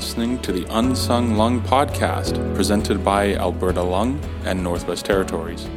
listening to the Unsung Lung podcast presented by Alberta Lung and Northwest Territories.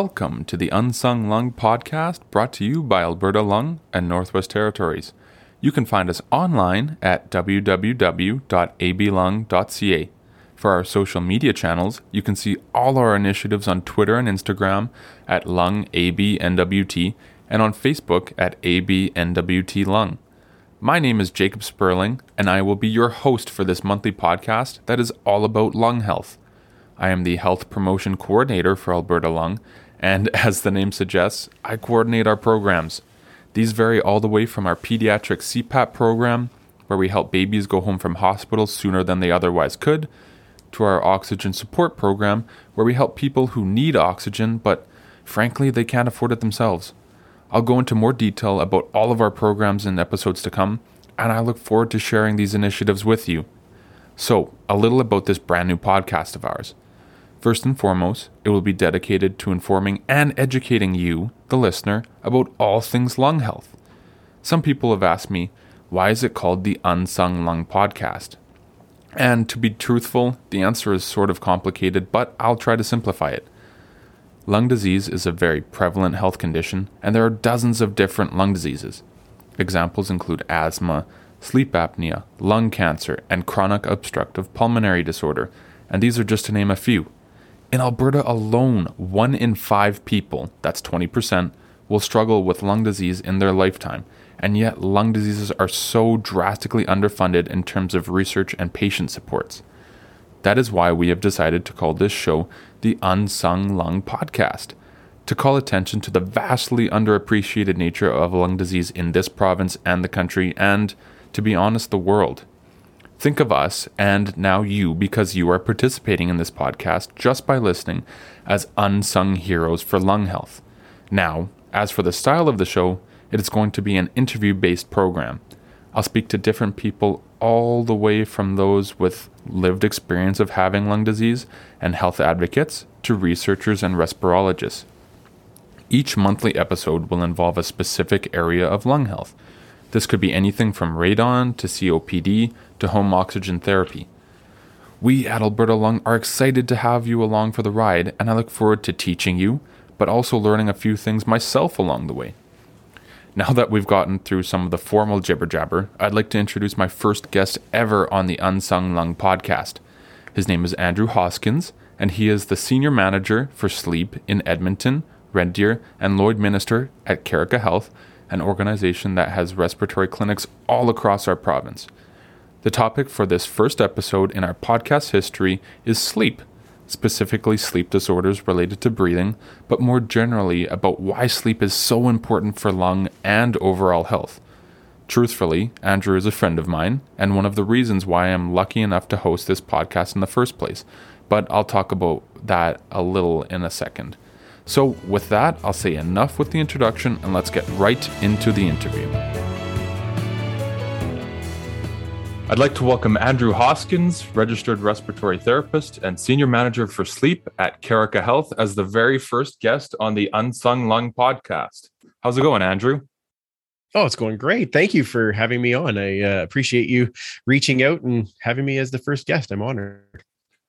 Welcome to the Unsung Lung podcast brought to you by Alberta Lung and Northwest Territories. You can find us online at www.ablung.ca. For our social media channels, you can see all our initiatives on Twitter and Instagram at LungABNWT and on Facebook at ABNWT My name is Jacob Sperling, and I will be your host for this monthly podcast that is all about lung health. I am the Health Promotion Coordinator for Alberta Lung, and as the name suggests, I coordinate our programs. These vary all the way from our pediatric CPAP program, where we help babies go home from hospitals sooner than they otherwise could, to our oxygen support program, where we help people who need oxygen, but frankly, they can't afford it themselves. I'll go into more detail about all of our programs in episodes to come, and I look forward to sharing these initiatives with you. So, a little about this brand new podcast of ours. First and foremost, it will be dedicated to informing and educating you, the listener, about all things lung health. Some people have asked me, why is it called the Unsung Lung Podcast? And to be truthful, the answer is sort of complicated, but I'll try to simplify it. Lung disease is a very prevalent health condition, and there are dozens of different lung diseases. Examples include asthma, sleep apnea, lung cancer, and chronic obstructive pulmonary disorder, and these are just to name a few. In Alberta alone, one in five people, that's 20%, will struggle with lung disease in their lifetime, and yet lung diseases are so drastically underfunded in terms of research and patient supports. That is why we have decided to call this show the Unsung Lung Podcast, to call attention to the vastly underappreciated nature of lung disease in this province and the country, and, to be honest, the world. Think of us and now you, because you are participating in this podcast just by listening, as unsung heroes for lung health. Now, as for the style of the show, it is going to be an interview based program. I'll speak to different people all the way from those with lived experience of having lung disease and health advocates to researchers and respirologists. Each monthly episode will involve a specific area of lung health. This could be anything from radon to COPD to home oxygen therapy. We at Alberta Lung are excited to have you along for the ride, and I look forward to teaching you, but also learning a few things myself along the way. Now that we've gotten through some of the formal jibber jabber, I'd like to introduce my first guest ever on the Unsung Lung podcast. His name is Andrew Hoskins, and he is the Senior Manager for Sleep in Edmonton, Red Deer, and Lloydminster at Careica Health, an organization that has respiratory clinics all across our province. The topic for this first episode in our podcast history is sleep, specifically sleep disorders related to breathing, but more generally about why sleep is so important for lung and overall health. Truthfully, Andrew is a friend of mine, and one of the reasons why I'm lucky enough to host this podcast in the first place, but I'll talk about that a little in a second. So, with that, I'll say enough with the introduction and let's get right into the interview. I'd like to welcome Andrew Hoskins, registered respiratory therapist and senior manager for sleep at Careica Health, as the very first guest on the Unsung Lung podcast. How's it going, Andrew? Oh, it's going great. Thank you for having me on. I uh, appreciate you reaching out and having me as the first guest. I'm honored.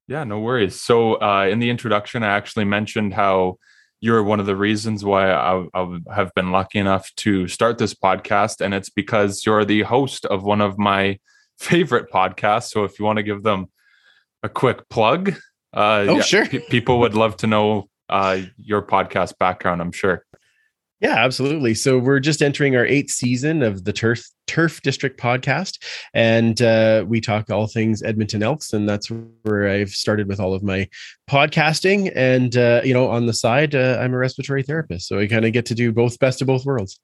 Yeah, no worries. So, uh, in the introduction, I actually mentioned how you're one of the reasons why I, I, have been lucky enough to start this podcast. And it's because you're the host of one of my favorite podcasts. So if you want to give them a quick plug, uh, oh, yeah, sure. P- people would love to know uh, your podcast background, I'm sure. Yeah, absolutely. So we're just entering our eighth season of the Turf Turf District podcast, and uh, we talk all things Edmonton Elks, and that's where I've started with all of my podcasting. And uh, you know, on the side, uh, I'm a respiratory therapist, so I kind of get to do both best of both worlds.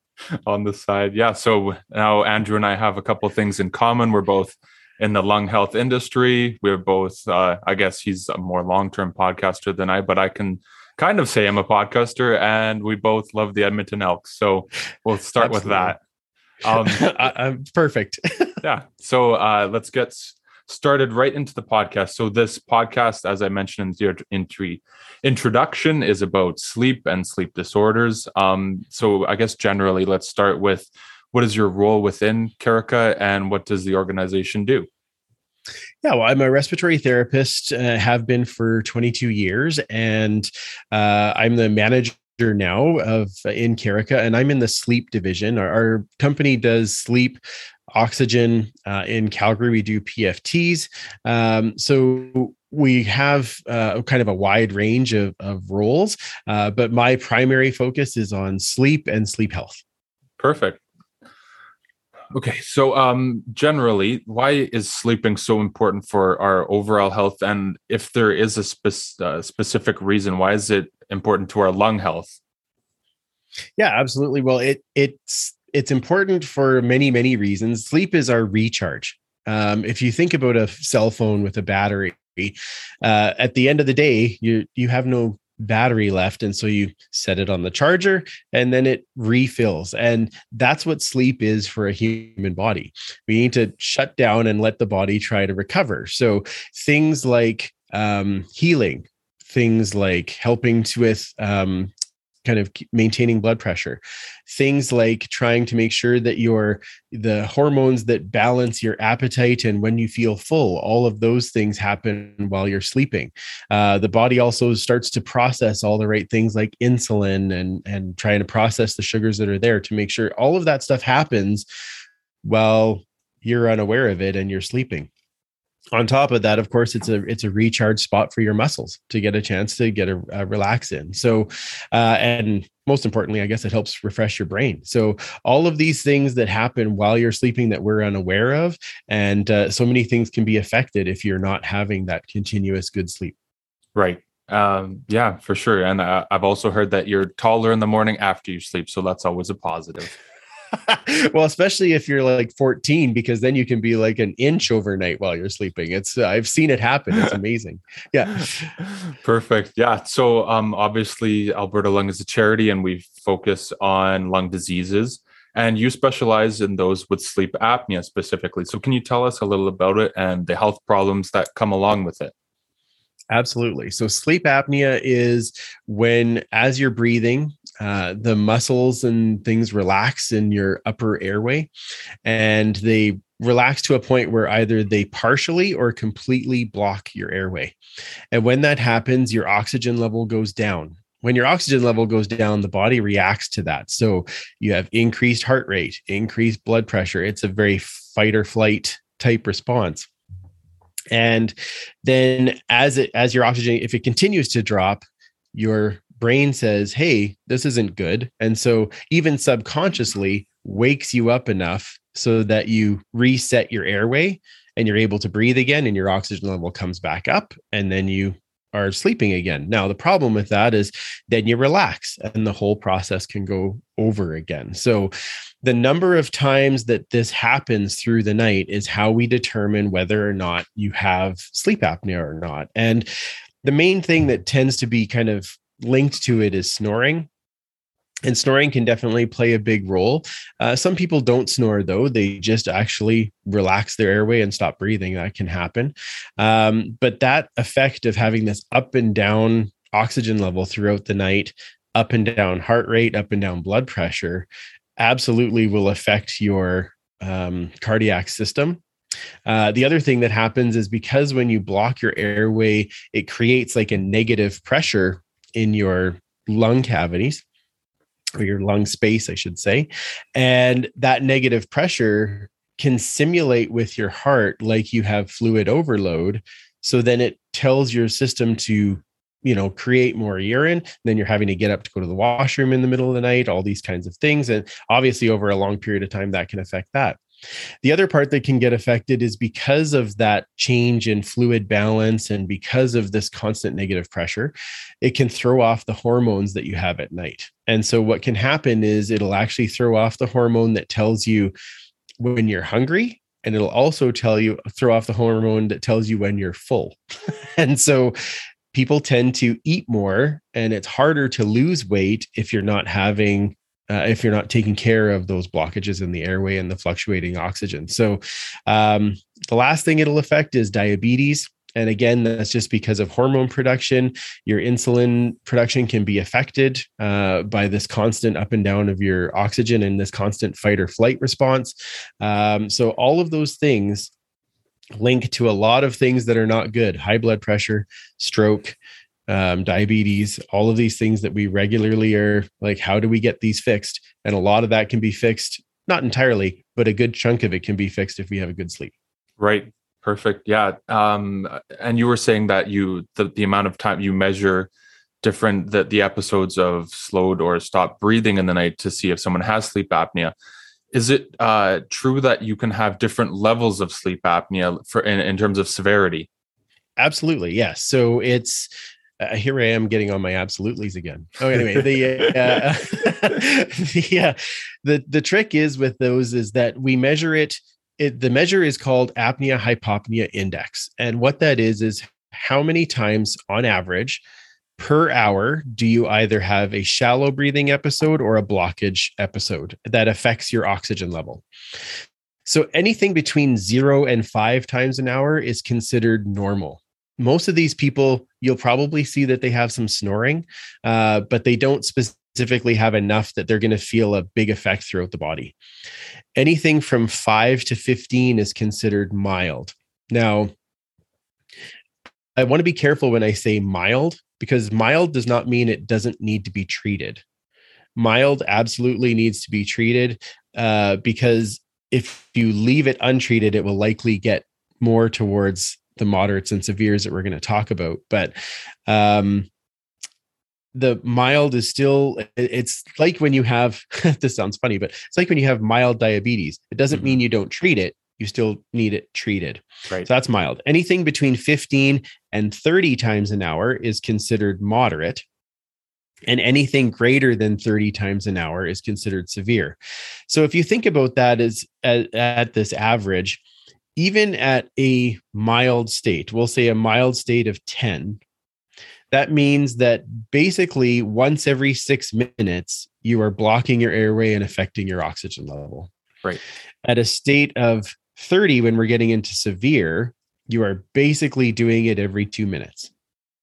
On the side, yeah. So now Andrew and I have a couple things in common. We're both in the lung health industry. We're both, uh, I guess, he's a more long term podcaster than I, but I can kind of say I'm a podcaster, and we both love the Edmonton Elks. So we'll start with that. Um, I, perfect. yeah. So uh, let's get started right into the podcast. So this podcast, as I mentioned in the introduction, is about sleep and sleep disorders. Um, so I guess generally, let's start with what is your role within Careica and what does the organization do? Yeah, well, I'm a respiratory therapist, uh, have been for 22 years, and uh, I'm the manager now of in Careica, and I'm in the sleep division. Our, our company does sleep oxygen uh, in Calgary. We do PFTs. Um, so we have uh, kind of a wide range of, of roles, uh, but my primary focus is on sleep and sleep health. Perfect. Okay, so um, generally, why is sleeping so important for our overall health? And if there is a spe- uh, specific reason, why is it important to our lung health? Yeah, absolutely. Well, it it's it's important for many many reasons. Sleep is our recharge. Um, if you think about a cell phone with a battery, uh, at the end of the day, you you have no battery left and so you set it on the charger and then it refills and that's what sleep is for a human body we need to shut down and let the body try to recover so things like um, healing things like helping to, with um, kind of maintaining blood pressure. Things like trying to make sure that your the hormones that balance your appetite and when you feel full all of those things happen while you're sleeping. Uh, the body also starts to process all the right things like insulin and and trying to process the sugars that are there to make sure all of that stuff happens while you're unaware of it and you're sleeping on top of that of course it's a it's a recharge spot for your muscles to get a chance to get a, a relax in. So uh, and most importantly i guess it helps refresh your brain. So all of these things that happen while you're sleeping that we're unaware of and uh, so many things can be affected if you're not having that continuous good sleep. Right. Um, yeah for sure. And uh, i've also heard that you're taller in the morning after you sleep so that's always a positive well, especially if you're like 14, because then you can be like an inch overnight while you're sleeping. It's uh, I've seen it happen. It's amazing. Yeah. Perfect. Yeah. So um obviously Alberta Lung is a charity and we focus on lung diseases. And you specialize in those with sleep apnea specifically. So can you tell us a little about it and the health problems that come along with it? Absolutely. So, sleep apnea is when, as you're breathing, uh, the muscles and things relax in your upper airway and they relax to a point where either they partially or completely block your airway. And when that happens, your oxygen level goes down. When your oxygen level goes down, the body reacts to that. So you have increased heart rate, increased blood pressure. It's a very fight or flight type response and then as it as your oxygen if it continues to drop your brain says hey this isn't good and so even subconsciously wakes you up enough so that you reset your airway and you're able to breathe again and your oxygen level comes back up and then you are sleeping again. Now, the problem with that is then you relax and the whole process can go over again. So, the number of times that this happens through the night is how we determine whether or not you have sleep apnea or not. And the main thing that tends to be kind of linked to it is snoring and snoring can definitely play a big role. Uh, some people don't snore though; they just actually relax their airway and stop breathing. That can happen, um, but that effect of having this up and down oxygen level throughout the night, up and down heart rate, up and down blood pressure, absolutely will affect your um, cardiac system. Uh, the other thing that happens is because when you block your airway, it creates like a negative pressure in your lung cavities or your lung space, I should say. And that negative pressure can simulate with your heart like you have fluid overload. So then it tells your system to, you know, create more urine. Then you're having to get up to go to the washroom in the middle of the night, all these kinds of things. And obviously, over a long period of time, that can affect that. The other part that can get affected is because of that change in fluid balance and because of this constant negative pressure, it can throw off the hormones that you have at night. And so, what can happen is it'll actually throw off the hormone that tells you when you're hungry. And it'll also tell you, throw off the hormone that tells you when you're full. and so, people tend to eat more, and it's harder to lose weight if you're not having uh, if you're not taking care of those blockages in the airway and the fluctuating oxygen. So, um, the last thing it'll affect is diabetes. And again, that's just because of hormone production. Your insulin production can be affected uh, by this constant up and down of your oxygen and this constant fight or flight response. Um, so, all of those things link to a lot of things that are not good high blood pressure, stroke, um, diabetes, all of these things that we regularly are like, how do we get these fixed? And a lot of that can be fixed, not entirely, but a good chunk of it can be fixed if we have a good sleep. Right. Perfect. Yeah. Um, and you were saying that you the, the amount of time you measure different the, the episodes of slowed or stopped breathing in the night to see if someone has sleep apnea. Is it uh, true that you can have different levels of sleep apnea for in, in terms of severity? Absolutely, yes. So it's uh, here I am getting on my absolutely's again. Oh, anyway, the uh, the uh, the the trick is with those is that we measure it. It the measure is called apnea hypopnea index, and what that is is how many times on average per hour do you either have a shallow breathing episode or a blockage episode that affects your oxygen level. So anything between zero and five times an hour is considered normal most of these people, you'll probably see that they have some snoring, uh, but they don't specifically have enough that they're going to feel a big effect throughout the body. Anything from five to 15 is considered mild. Now, I want to be careful when I say mild because mild does not mean it doesn't need to be treated. Mild absolutely needs to be treated uh, because if you leave it untreated, it will likely get more towards the moderates and severes that we're going to talk about but um the mild is still it's like when you have this sounds funny but it's like when you have mild diabetes. It doesn't mm-hmm. mean you don't treat it you still need it treated. Right. So that's mild. Anything between 15 and 30 times an hour is considered moderate and anything greater than 30 times an hour is considered severe. So if you think about that as at, at this average even at a mild state, we'll say a mild state of 10, that means that basically once every six minutes, you are blocking your airway and affecting your oxygen level. Right. At a state of 30, when we're getting into severe, you are basically doing it every two minutes.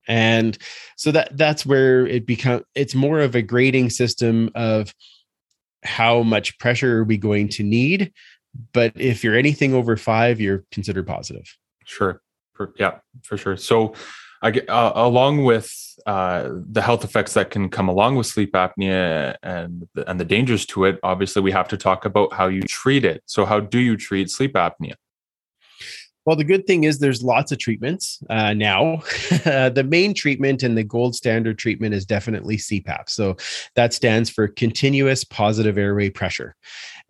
And so that that's where it becomes it's more of a grading system of how much pressure are we going to need but if you're anything over five, you're considered positive. Sure. For, yeah, for sure. So, I uh, along with uh, the health effects that can come along with sleep apnea and and the dangers to it, obviously we have to talk about how you treat it. So, how do you treat sleep apnea? Well, the good thing is there's lots of treatments uh, now. the main treatment and the gold standard treatment is definitely CPAP. So that stands for continuous positive airway pressure.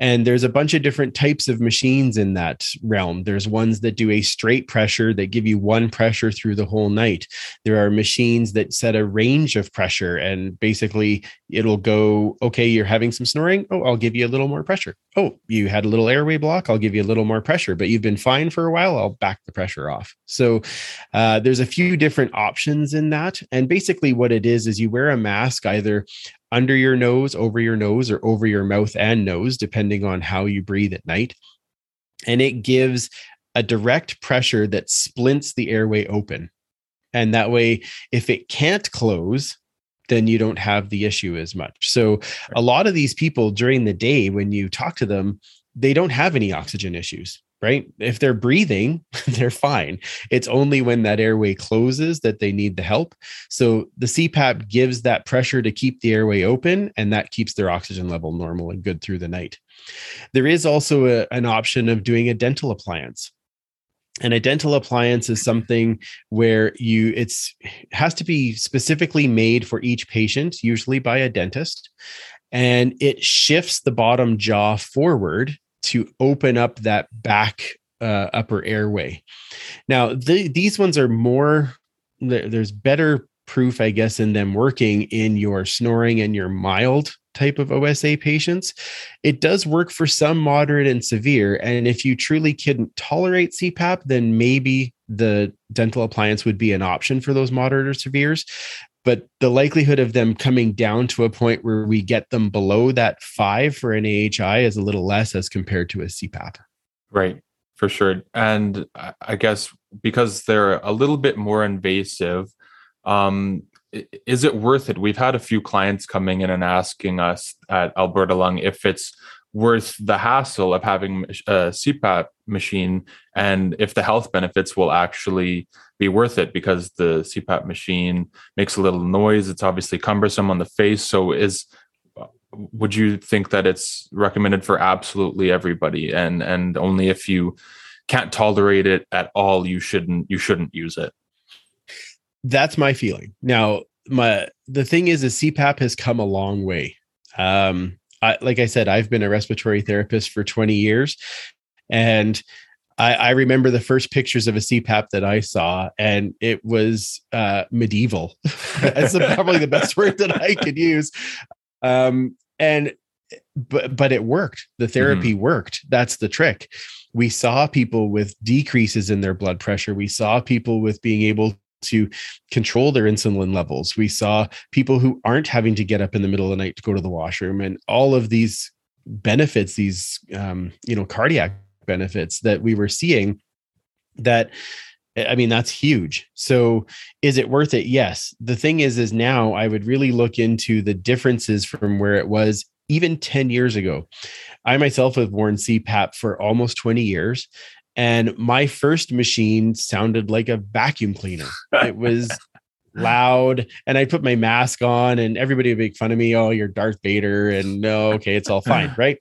And there's a bunch of different types of machines in that realm. There's ones that do a straight pressure that give you one pressure through the whole night. There are machines that set a range of pressure and basically it'll go, okay, you're having some snoring. Oh, I'll give you a little more pressure. Oh, you had a little airway block. I'll give you a little more pressure, but you've been fine for a while. I'll back the pressure off. So uh, there's a few different options in that. And basically, what it is is you wear a mask either under your nose, over your nose, or over your mouth and nose, depending on how you breathe at night. And it gives a direct pressure that splints the airway open. And that way, if it can't close, then you don't have the issue as much. So, a lot of these people during the day, when you talk to them, they don't have any oxygen issues right? If they're breathing, they're fine. It's only when that airway closes that they need the help. So the CPAP gives that pressure to keep the airway open, and that keeps their oxygen level normal and good through the night. There is also a, an option of doing a dental appliance. And a dental appliance is something where you it's has to be specifically made for each patient, usually by a dentist, and it shifts the bottom jaw forward to open up that back uh, upper airway. Now, the, these ones are more, there's better proof, I guess, in them working in your snoring and your mild type of OSA patients. It does work for some moderate and severe. And if you truly couldn't tolerate CPAP, then maybe the dental appliance would be an option for those moderate or severes. But the likelihood of them coming down to a point where we get them below that five for an AHI is a little less as compared to a CPAP. Right, for sure. And I guess because they're a little bit more invasive, um, is it worth it? We've had a few clients coming in and asking us at Alberta Lung if it's worth the hassle of having a CPAP machine and if the health benefits will actually be worth it because the CPAP machine makes a little noise. It's obviously cumbersome on the face. So is would you think that it's recommended for absolutely everybody and and only if you can't tolerate it at all you shouldn't you shouldn't use it that's my feeling. Now, my the thing is, is CPAP has come a long way. Um, I, like I said, I've been a respiratory therapist for 20 years, and I, I, remember the first pictures of a CPAP that I saw, and it was uh, medieval. That's probably the best word that I could use. Um, and but but it worked. The therapy mm-hmm. worked. That's the trick. We saw people with decreases in their blood pressure. We saw people with being able to control their insulin levels. We saw people who aren't having to get up in the middle of the night to go to the washroom, and all of these benefits, these um, you know cardiac benefits that we were seeing. That I mean, that's huge. So, is it worth it? Yes. The thing is, is now I would really look into the differences from where it was even 10 years ago. I myself have worn CPAP for almost 20 years and my first machine sounded like a vacuum cleaner. It was loud and I put my mask on and everybody would make fun of me. Oh, you're Darth Vader. And no, okay, it's all fine. Right.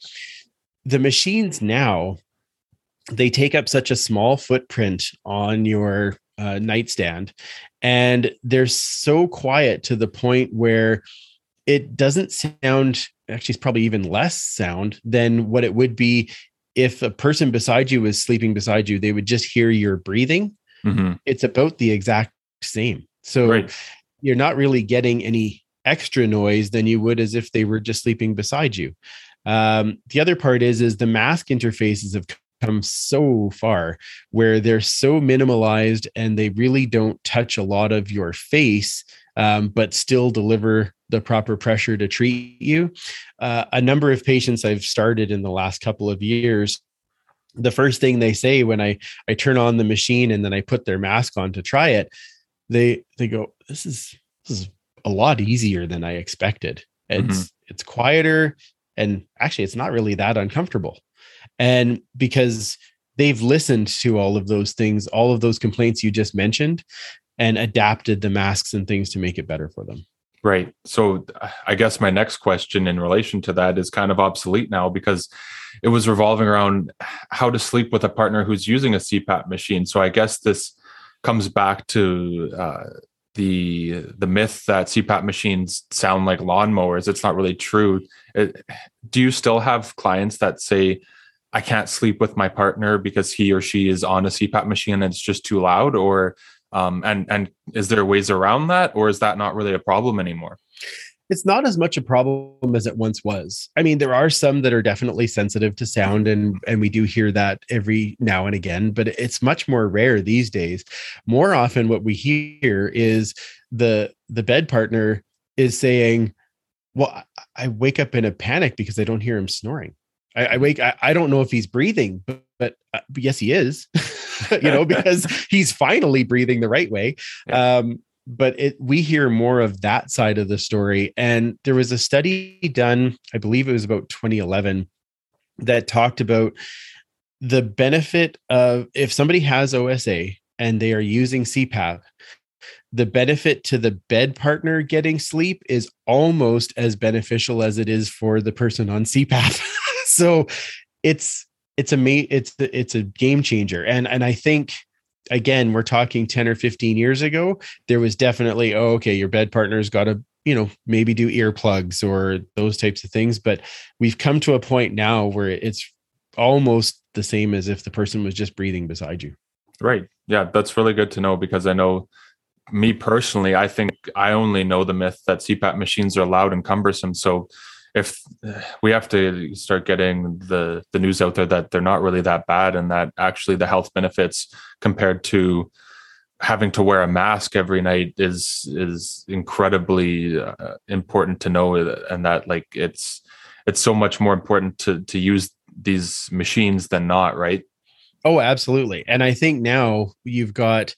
The machines now, they take up such a small footprint on your uh, nightstand and they're so quiet to the point where it doesn't sound actually it's probably even less sound than what it would be if a person beside you was sleeping beside you, they would just hear your breathing. Mm-hmm. It's about the exact same. So right. you're not really getting any extra noise than you would as if they were just sleeping beside you. Um, the other part is is the mask interfaces have come so far where they're so minimalized and they really don't touch a lot of your face um, but still deliver the proper pressure to treat you. Uh, a number of patients I've started in the last couple of years, the first thing they say when I I turn on the machine and then I put their mask on to try it, they they go, "This is this is a lot easier than I expected. It's mm-hmm. it's quieter, and actually, it's not really that uncomfortable." And because they've listened to all of those things, all of those complaints you just mentioned, and adapted the masks and things to make it better for them. Right. So I guess my next question in relation to that is kind of obsolete now because it was revolving around how to sleep with a partner who's using a CPAP machine. So I guess this comes back to uh, the the myth that CPAP machines sound like lawnmowers. It's not really true. It, do you still have clients that say, "I can't sleep with my partner because he or she is on a CPAP machine and it's just too loud," or um, and and is there ways around that or is that not really a problem anymore? It's not as much a problem as it once was. I mean there are some that are definitely sensitive to sound and and we do hear that every now and again but it's much more rare these days. More often what we hear is the the bed partner is saying well i wake up in a panic because i don't hear him snoring. I, I wake I, I don't know if he's breathing but, but, uh, but yes he is you know, because he's finally breathing the right way. Um, but it, we hear more of that side of the story. And there was a study done, I believe it was about 2011, that talked about the benefit of if somebody has OSA and they are using CPAP, the benefit to the bed partner getting sleep is almost as beneficial as it is for the person on CPAP. so it's it's a it's it's a game changer and and i think again we're talking 10 or 15 years ago there was definitely oh okay your bed partner's got to you know maybe do earplugs or those types of things but we've come to a point now where it's almost the same as if the person was just breathing beside you. Right. Yeah, that's really good to know because I know me personally, I think I only know the myth that CPAP machines are loud and cumbersome. So if we have to start getting the the news out there that they're not really that bad and that actually the health benefits compared to having to wear a mask every night is is incredibly uh, important to know and that like it's it's so much more important to to use these machines than not right? Oh absolutely. And i think now you've got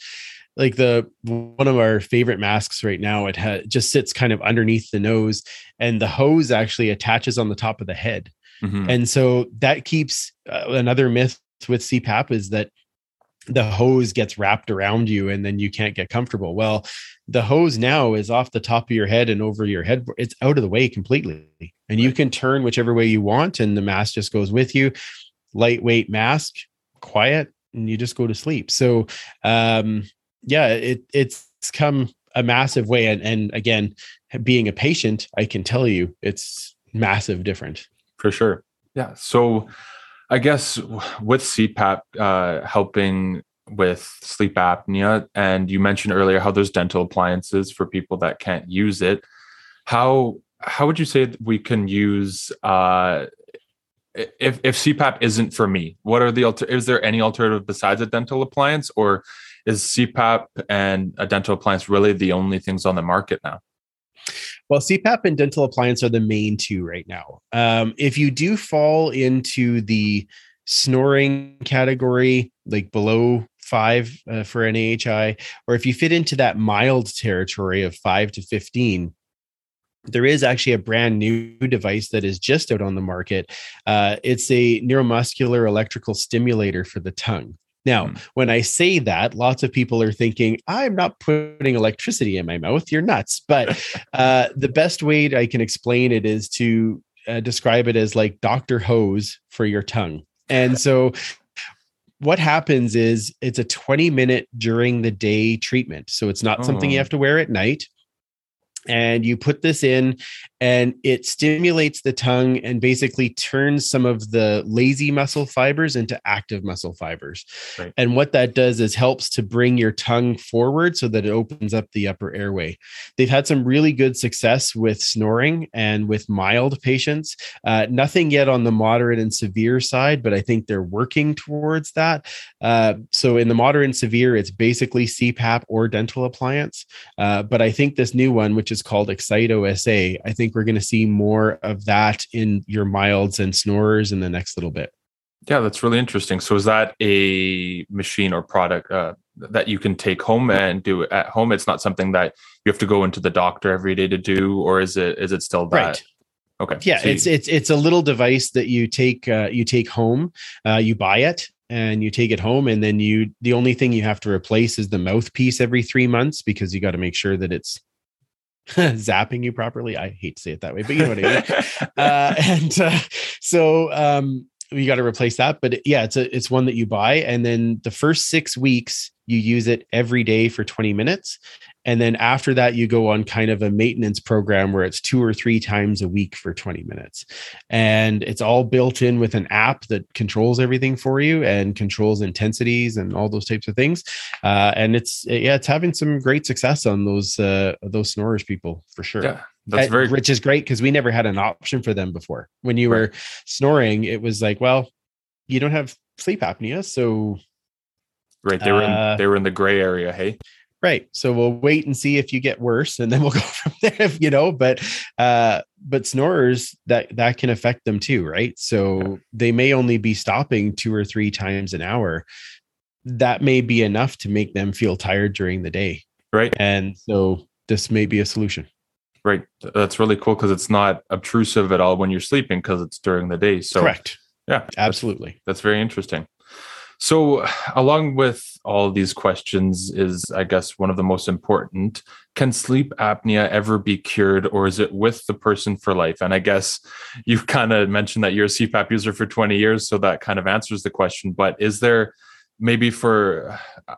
like the one of our favorite masks right now it ha- just sits kind of underneath the nose and the hose actually attaches on the top of the head mm-hmm. and so that keeps uh, another myth with cpap is that the hose gets wrapped around you and then you can't get comfortable. Well, the hose now is off the top of your head and over your head. It's out of the way completely. And you can turn whichever way you want and the mask just goes with you. Lightweight mask, quiet, and you just go to sleep. So um yeah, it it's come a massive way. And and again, being a patient, I can tell you it's massive different. For sure. Yeah. So I guess with CPAP uh, helping with sleep apnea, and you mentioned earlier how there's dental appliances for people that can't use it. How how would you say we can use uh, if if CPAP isn't for me? What are the alter? Is there any alternative besides a dental appliance, or is CPAP and a dental appliance really the only things on the market now? Well, CPAP and dental appliance are the main two right now. Um, if you do fall into the snoring category, like below five uh, for an AHI, or if you fit into that mild territory of five to 15, there is actually a brand new device that is just out on the market. Uh, it's a neuromuscular electrical stimulator for the tongue. Now, mm. when I say that, lots of people are thinking, I'm not putting electricity in my mouth. You're nuts. But uh, the best way I can explain it is to uh, describe it as like Dr. Ho's for your tongue. And so what happens is it's a 20 minute during the day treatment. So it's not oh. something you oh. have to wear at night and you put this in and it stimulates the tongue and basically turns some of the lazy muscle fibers into active muscle fibers right. and what that does is helps to bring your tongue forward so that it opens up the upper airway they've had some really good success with snoring and with mild patients uh, nothing yet on the moderate and severe side but i think they're working towards that uh, so in the moderate and severe it's basically cpap or dental appliance uh, but i think this new one which is called Excite OSA. I think we're going to see more of that in your milds and snorers in the next little bit. Yeah, that's really interesting. So, is that a machine or product uh, that you can take home and do at home? It's not something that you have to go into the doctor every day to do, or is it? Is it still that? Right. Okay. Yeah, so it's it's it's a little device that you take uh, you take home. Uh, you buy it and you take it home, and then you the only thing you have to replace is the mouthpiece every three months because you got to make sure that it's zapping you properly. I hate to say it that way, but you know what I mean. uh, and uh, so um, you got to replace that. But yeah, it's a it's one that you buy, and then the first six weeks you use it every day for 20 minutes, and then after that, you go on kind of a maintenance program where it's two or three times a week for 20 minutes. And it's all built in with an app that controls everything for you and controls intensities and all those types of things. Uh, and it's, yeah, it's having some great success on those, uh, those snorers people for sure. Yeah. That's very, which is great because we never had an option for them before. When you were snoring, it was like, well, you don't have sleep apnea, so right. They were in, uh, they were in the gray area. Hey, Right. So we'll wait and see if you get worse and then we'll go from there, you know, but uh but snorers that that can affect them too, right? So they may only be stopping two or three times an hour. That may be enough to make them feel tired during the day. Right. And so this may be a solution. Right. That's really cool because it's not obtrusive at all when you're sleeping because it's during the day. So correct. Yeah. Absolutely. That's, that's very interesting. So, along with all these questions, is I guess one of the most important can sleep apnea ever be cured, or is it with the person for life? And I guess you've kind of mentioned that you're a CPAP user for 20 years, so that kind of answers the question. But is there maybe for uh,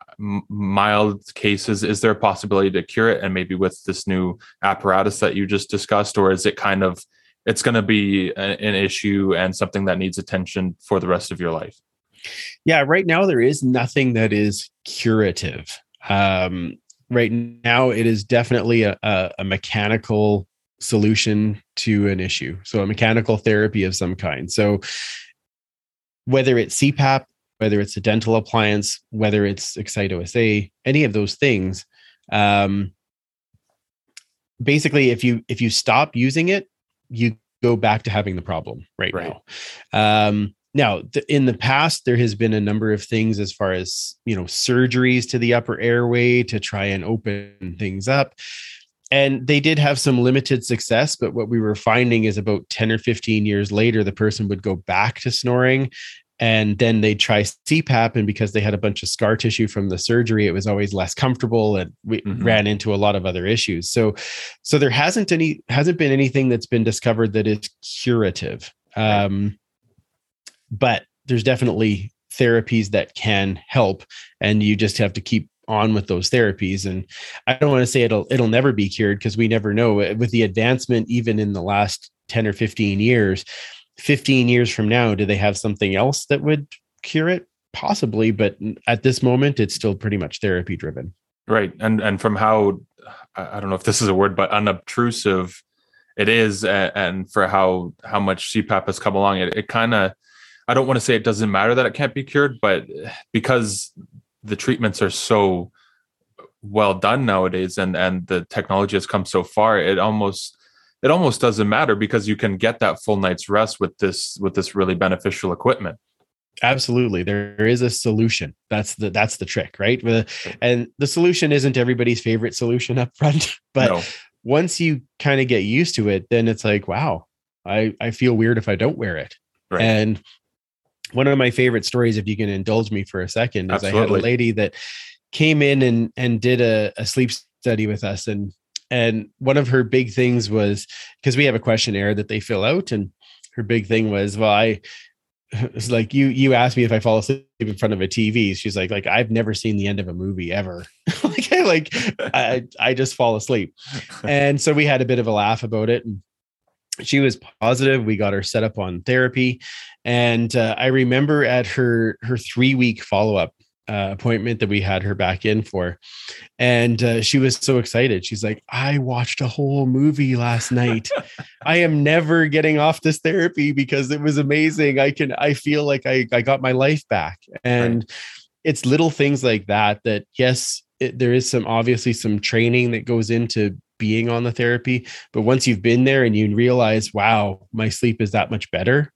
mild cases, is there a possibility to cure it? And maybe with this new apparatus that you just discussed, or is it kind of it's going to be an issue and something that needs attention for the rest of your life. Yeah, right now there is nothing that is curative. Um, right now, it is definitely a, a, a mechanical solution to an issue. So, a mechanical therapy of some kind. So, whether it's CPAP, whether it's a dental appliance, whether it's Excite OSA, any of those things, um, basically, if you if you stop using it, you go back to having the problem right, right. now. Um, now, th- in the past, there has been a number of things as far as you know surgeries to the upper airway to try and open things up, and they did have some limited success. But what we were finding is about ten or fifteen years later, the person would go back to snoring, and then they'd try CPAP, and because they had a bunch of scar tissue from the surgery, it was always less comfortable, and we mm-hmm. ran into a lot of other issues. So, so there hasn't any hasn't been anything that's been discovered that is curative. Um, but there's definitely therapies that can help, and you just have to keep on with those therapies and i don't want to say it'll it'll never be cured because we never know uh, with the advancement even in the last 10 or 15 years 15 years from now, do they have something else that would cure it? Possibly, but at this moment, it's still pretty much therapy driven. Right. And and from how I don't know if this is a word, but unobtrusive it is, and for how how much CPAP has come along, it, it kind of I don't want to say it doesn't matter that it can't be cured, but because the treatments are so well done nowadays and and the technology has come so far, it almost it almost doesn't matter because you can get that full night's rest with this with this really beneficial equipment. Absolutely. There is a solution. That's the that's the trick right? And the solution isn't everybody's favorite solution up front but no. once you kind of get used to it then it's like wow i i feel weird if i don't wear it. Right. and one of my favorite stories if you can indulge me for a second is Absolutely. i had a lady that came in and and did a, a sleep study with us and and one of her big things was because we have a questionnaire that they fill out, and her big thing was, well, I it's like you you asked me if I fall asleep in front of a TV. She's like, like I've never seen the end of a movie ever. like I like I I just fall asleep. And so we had a bit of a laugh about it. And she was positive. We got her set up on therapy. And uh, I remember at her her three week follow up, uh, appointment that we had her back in for. And uh, she was so excited. She's like, I watched a whole movie last night. I am never getting off this therapy because it was amazing. I can, I feel like I, I got my life back. And right. it's little things like that, that yes, it, there is some obviously some training that goes into being on the therapy. But once you've been there and you realize, wow, my sleep is that much better,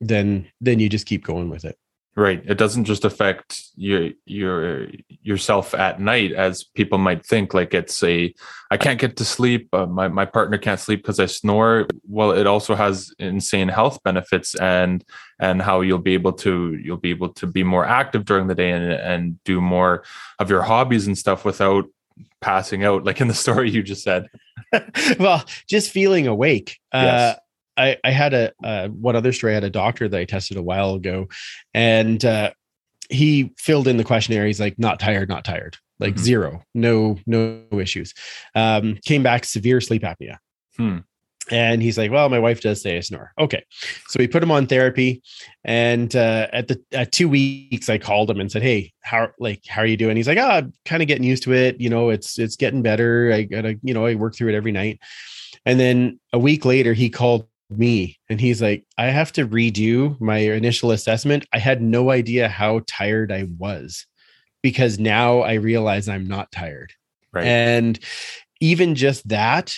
then then you just keep going with it. Right. It doesn't just affect your your yourself at night, as people might think. Like it's a, I can't get to sleep. Uh, my my partner can't sleep because I snore. Well, it also has insane health benefits, and and how you'll be able to you'll be able to be more active during the day and and do more of your hobbies and stuff without passing out, like in the story you just said. well, just feeling awake. Uh, yes. Uh, I, I had a uh, one other story. I had a doctor that I tested a while ago, and uh, he filled in the questionnaire. He's like, not tired, not tired, like mm-hmm. zero, no, no issues. Um, came back severe sleep apnea. Hmm. And he's like, well, my wife does say I snore. Okay. So we put him on therapy. And uh, at the at two weeks, I called him and said, Hey, how like how are you doing? He's like, oh, I'm kind of getting used to it. You know, it's it's getting better. I gotta, you know, I work through it every night. And then a week later, he called me and he's like i have to redo my initial assessment i had no idea how tired i was because now i realize i'm not tired right and even just that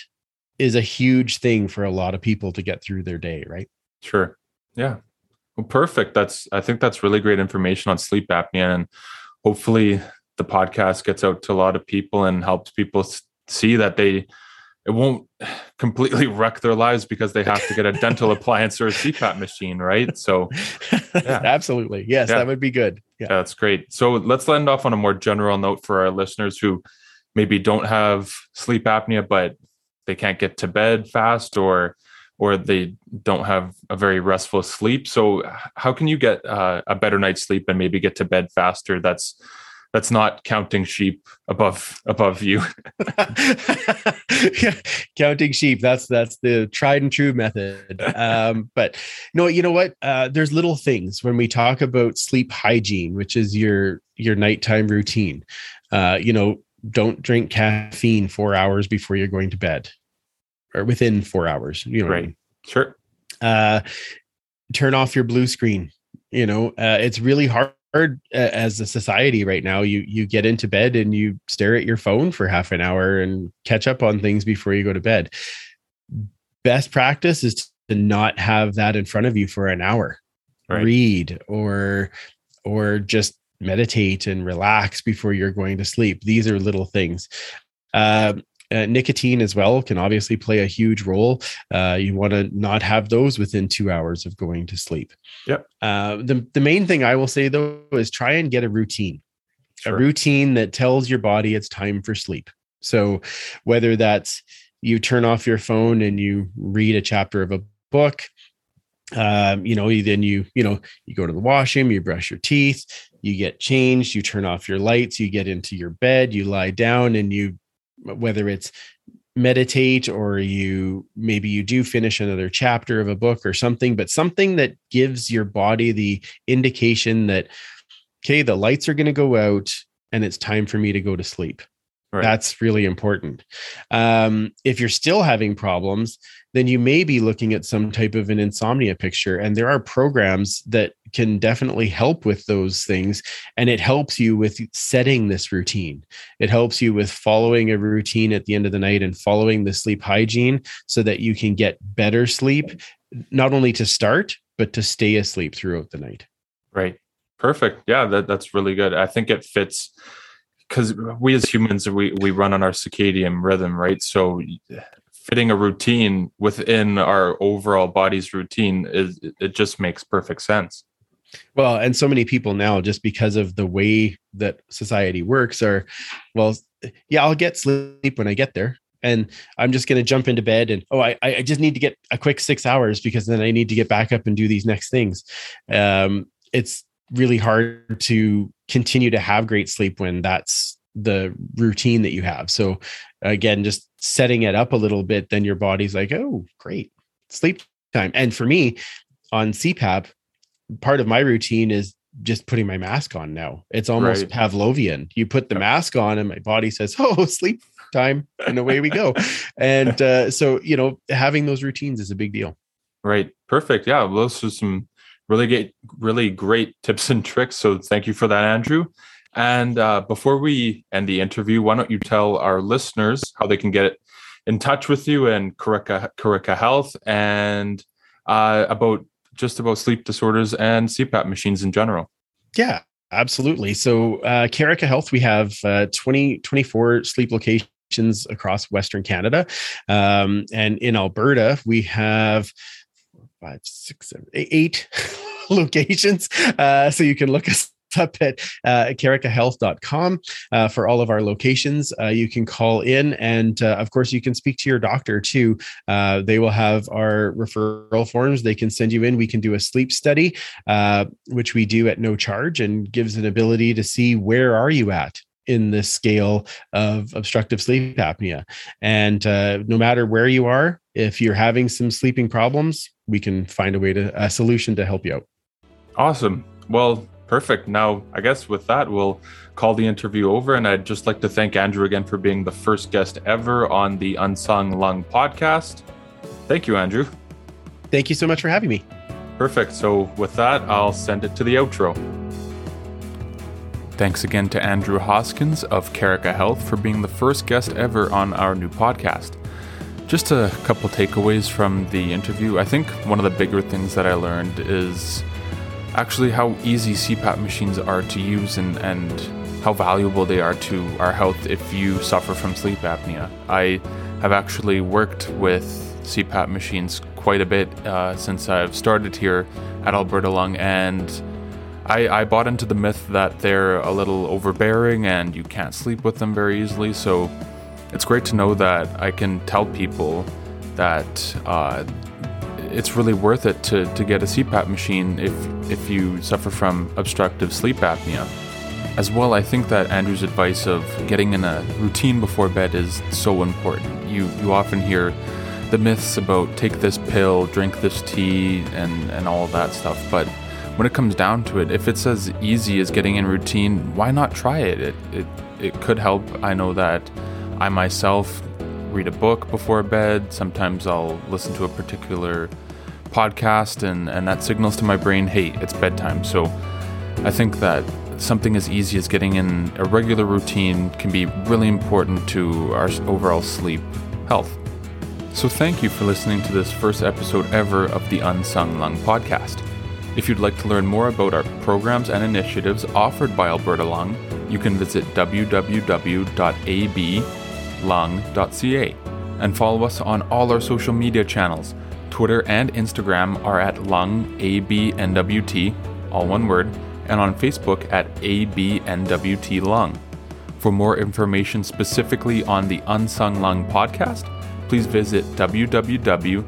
is a huge thing for a lot of people to get through their day right sure yeah well perfect that's i think that's really great information on sleep apnea and hopefully the podcast gets out to a lot of people and helps people see that they it won't completely wreck their lives because they have to get a dental appliance or a CPAP machine, right? So, yeah. absolutely, yes, yeah. that would be good. Yeah. yeah, that's great. So let's end off on a more general note for our listeners who maybe don't have sleep apnea, but they can't get to bed fast, or or they don't have a very restful sleep. So, how can you get uh, a better night's sleep and maybe get to bed faster? That's that's not counting sheep above above you. counting sheep. That's that's the tried and true method. Um, but no, you know what? Uh, there's little things when we talk about sleep hygiene, which is your your nighttime routine. Uh, you know, don't drink caffeine four hours before you're going to bed, or within four hours. You know, right? Sure. Uh, turn off your blue screen. You know, uh, it's really hard as a society right now you you get into bed and you stare at your phone for half an hour and catch up on things before you go to bed best practice is to not have that in front of you for an hour right. read or or just meditate and relax before you're going to sleep these are little things uh, uh, nicotine as well can obviously play a huge role. Uh, you want to not have those within two hours of going to sleep. Yep. Uh, the the main thing I will say though is try and get a routine, sure. a routine that tells your body it's time for sleep. So whether that's you turn off your phone and you read a chapter of a book, um, you know, then you you know you go to the washroom, you brush your teeth, you get changed, you turn off your lights, you get into your bed, you lie down, and you whether it's meditate or you maybe you do finish another chapter of a book or something but something that gives your body the indication that okay the lights are going to go out and it's time for me to go to sleep right. that's really important um, if you're still having problems then you may be looking at some type of an insomnia picture. And there are programs that can definitely help with those things. And it helps you with setting this routine. It helps you with following a routine at the end of the night and following the sleep hygiene so that you can get better sleep, not only to start, but to stay asleep throughout the night. Right. Perfect. Yeah, that, that's really good. I think it fits because we as humans we we run on our circadian rhythm right? So fitting a routine within our overall body's routine is it just makes perfect sense. Well and so many people now just because of the way that society works are well yeah i'll get sleep when i get there and i'm just going to jump into bed and oh I, I just need to get a quick six hours because then i need to get back up and do these next things. Um, it's really hard to continue to have great sleep when that's the routine that you have so again just setting it up a little bit, then your body's like, oh, great, sleep time. And for me on CPAP, part of my routine is just putting my mask on now. It's almost right. Pavlovian. You put the mask on, and my body says, oh, sleep time, and away we go. and uh, so, you know, having those routines is a big deal. Right. Perfect. Yeah. Those are some really great, really great tips and tricks. So thank you for that, Andrew. And uh, before we end the interview, why don't you tell our listeners how they can get in touch with you and Careica, Careica Health and uh, about just about sleep disorders and CPAP machines in general? Yeah, absolutely. So, uh, Health, we have uh, 20, 24 sleep locations across Western Canada. Um, and in Alberta, we have five, six, seven, eight locations. Uh, so you can look us up at uh, careicahealth.com uh, for all of our locations. Uh, you can call in, and uh, of course, you can speak to your doctor too. Uh, they will have our referral forms. They can send you in. We can do a sleep study, uh, which we do at no charge, and gives an ability to see where are you at in the scale of obstructive sleep apnea. And uh, no matter where you are, if you're having some sleeping problems, we can find a way to a solution to help you out. Awesome. Well, Perfect. Now, I guess with that, we'll call the interview over. And I'd just like to thank Andrew again for being the first guest ever on the Unsung Lung podcast. Thank you, Andrew. Thank you so much for having me. Perfect. So, with that, I'll send it to the outro. Thanks again to Andrew Hoskins of Careica Health for being the first guest ever on our new podcast. Just a couple takeaways from the interview. I think one of the bigger things that I learned is actually how easy CPAP machines are to use and, and how valuable they are to our health if you suffer from sleep apnea. I have actually worked with CPAP machines quite a bit uh, since I've started here at Alberta Lung, and I, I bought into the myth that they're a little overbearing and you can't sleep with them very easily. So it's great to know that I can tell people that uh, it's really worth it to, to get a CPAP machine if if you suffer from obstructive sleep apnea. As well, I think that Andrew's advice of getting in a routine before bed is so important. You you often hear the myths about take this pill, drink this tea, and, and all that stuff. But when it comes down to it, if it's as easy as getting in routine, why not try it? It it, it could help. I know that I myself read a book before bed. Sometimes I'll listen to a particular podcast and, and that signals to my brain, hey, it's bedtime. So I think that something as easy as getting in a regular routine can be really important to our overall sleep health. So, thank you for listening to this first episode ever of the Unsung Lung podcast. If you'd like to learn more about our programs and initiatives offered by Alberta Lung, you can visit www.ablung.ca and follow us on all our social media channels. Twitter and Instagram are at LungABNWT, all one word, and on Facebook at ABNWT Lung. For more information specifically on the Unsung Lung podcast, please visit www.ablung.ca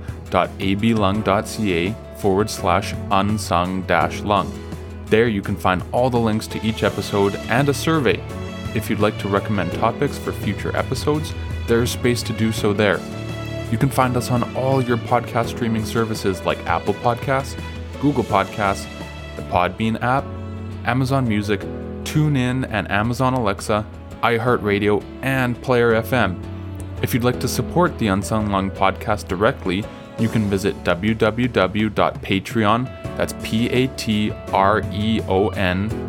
forward slash unsung dash lung. There you can find all the links to each episode and a survey. If you'd like to recommend topics for future episodes, there's space to do so there. You can find us on all your podcast streaming services like Apple Podcasts, Google Podcasts, the Podbean app, Amazon Music, TuneIn and Amazon Alexa, iHeartRadio, and Player FM. If you'd like to support the Unsung Lung podcast directly, you can visit www.patreon, that's P-A-T-R-E-O-N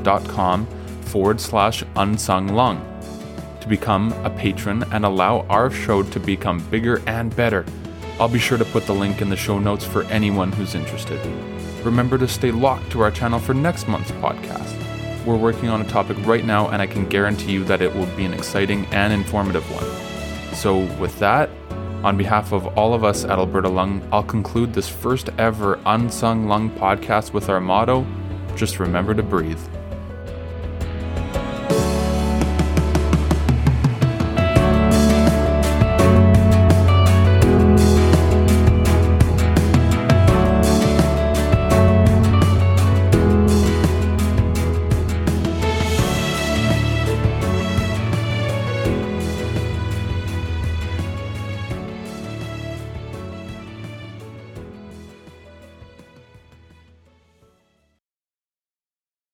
dot com forward slash unsung lung to become a patron and allow our show to become bigger and better. I'll be sure to put the link in the show notes for anyone who's interested. Remember to stay locked to our channel for next month's podcast. We're working on a topic right now, and I can guarantee you that it will be an exciting and informative one. So, with that, on behalf of all of us at Alberta Lung, I'll conclude this first ever Unsung Lung podcast with our motto just remember to breathe.